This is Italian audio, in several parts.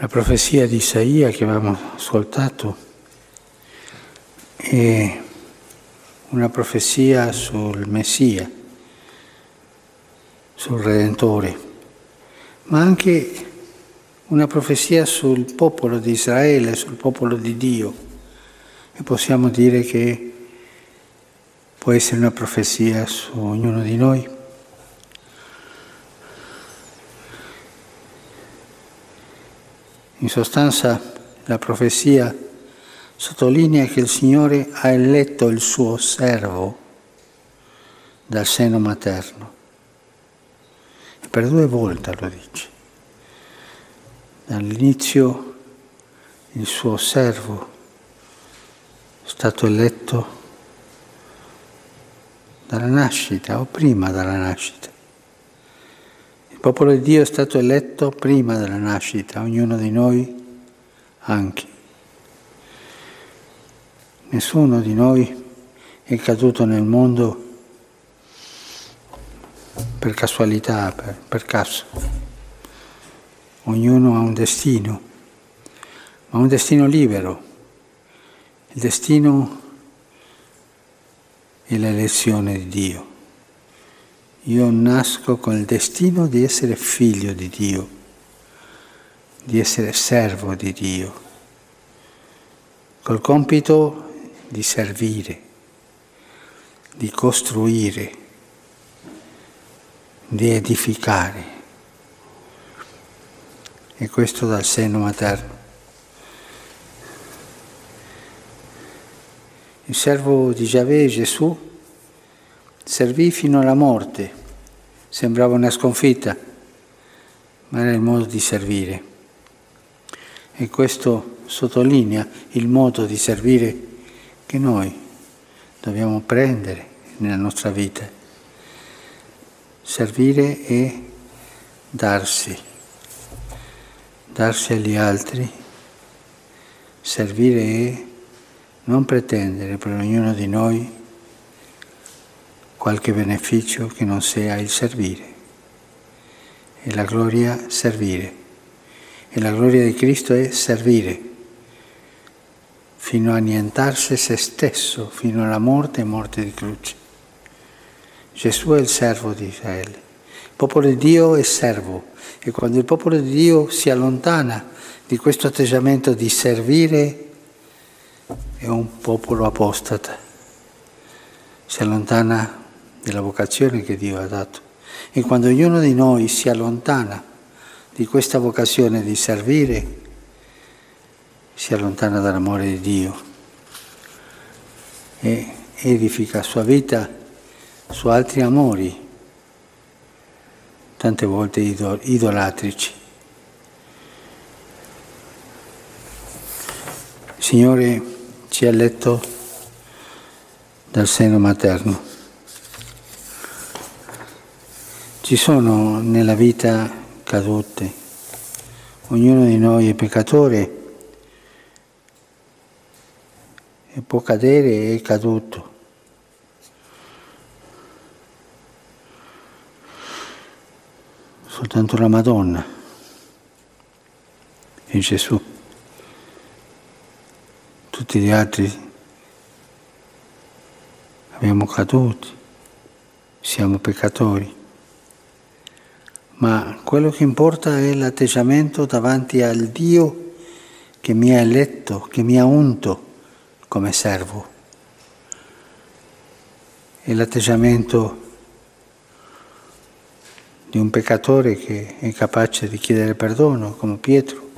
La profezia di Isaia che avevamo ascoltato è una profezia sul Messia, sul Redentore, ma anche una profezia sul popolo di Israele, sul popolo di Dio. E possiamo dire che può essere una profezia su ognuno di noi. In sostanza la profezia sottolinea che il Signore ha eletto il suo servo dal seno materno. E per due volte lo dice. Dall'inizio il suo servo è stato eletto dalla nascita o prima dalla nascita. Il popolo di Dio è stato eletto prima della nascita, ognuno di noi anche. Nessuno di noi è caduto nel mondo per casualità, per, per caso. Ognuno ha un destino, ma un destino libero. Il destino è l'elezione di Dio. Io nasco con il destino di essere figlio di Dio, di essere servo di Dio, col compito di servire, di costruire, di edificare. E questo dal seno materno. Il servo di Giavè, Gesù, servì fino alla morte. Sembrava una sconfitta, ma era il modo di servire. E questo sottolinea il modo di servire che noi dobbiamo prendere nella nostra vita. Servire è darsi, darsi agli altri. Servire è non pretendere per ognuno di noi qualche beneficio che non sia il servire. E la gloria servire. E la gloria di Cristo è servire, fino a annientarsi se stesso, fino alla morte e morte di croce. Gesù è il servo di Israele. Il popolo di Dio è servo e quando il popolo di Dio si allontana di questo atteggiamento di servire, è un popolo apostata. Si allontana della vocazione che Dio ha dato. E quando ognuno di noi si allontana di questa vocazione di servire, si allontana dall'amore di Dio e edifica sua vita su altri amori, tante volte idolatrici. Il Signore ci ha letto dal seno materno. Ci sono nella vita cadute, ognuno di noi è peccatore e può cadere e è caduto. Soltanto la Madonna e Gesù. Tutti gli altri abbiamo caduti, siamo peccatori ma quello che importa è l'atteggiamento davanti al Dio che mi ha eletto, che mi ha unto come servo. È l'atteggiamento di un peccatore che è capace di chiedere perdono, come Pietro,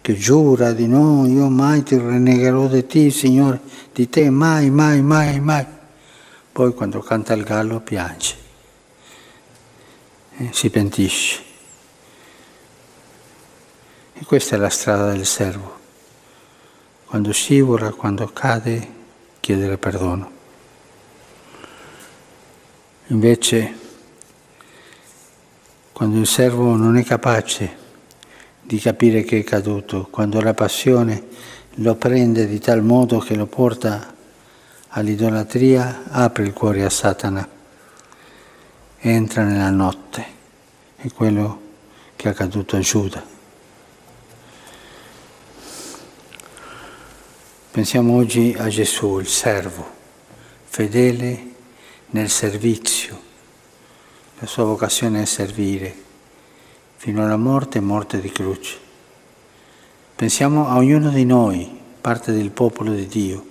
che giura di no, io mai ti rinnegherò di te, Signore, di te mai, mai, mai, mai. Poi quando canta il gallo piange si pentisce. E questa è la strada del servo. Quando scivola, quando cade, chiedere perdono. Invece, quando il servo non è capace di capire che è caduto, quando la passione lo prende di tal modo che lo porta all'idolatria, apre il cuore a Satana entra nella notte, è quello che è accaduto a Giuda. Pensiamo oggi a Gesù, il servo, fedele nel servizio, la sua vocazione è servire fino alla morte e morte di croce. Pensiamo a ognuno di noi, parte del popolo di Dio,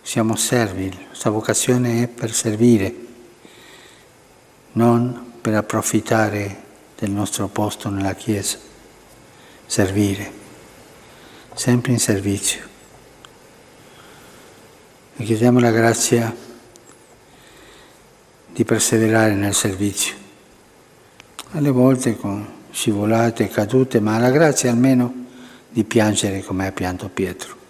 siamo servi, la sua vocazione è per servire non per approfittare del nostro posto nella Chiesa. Servire, sempre in servizio. E chiediamo la grazia di perseverare nel servizio, alle volte con scivolate, cadute, ma la grazia almeno di piangere come ha pianto Pietro.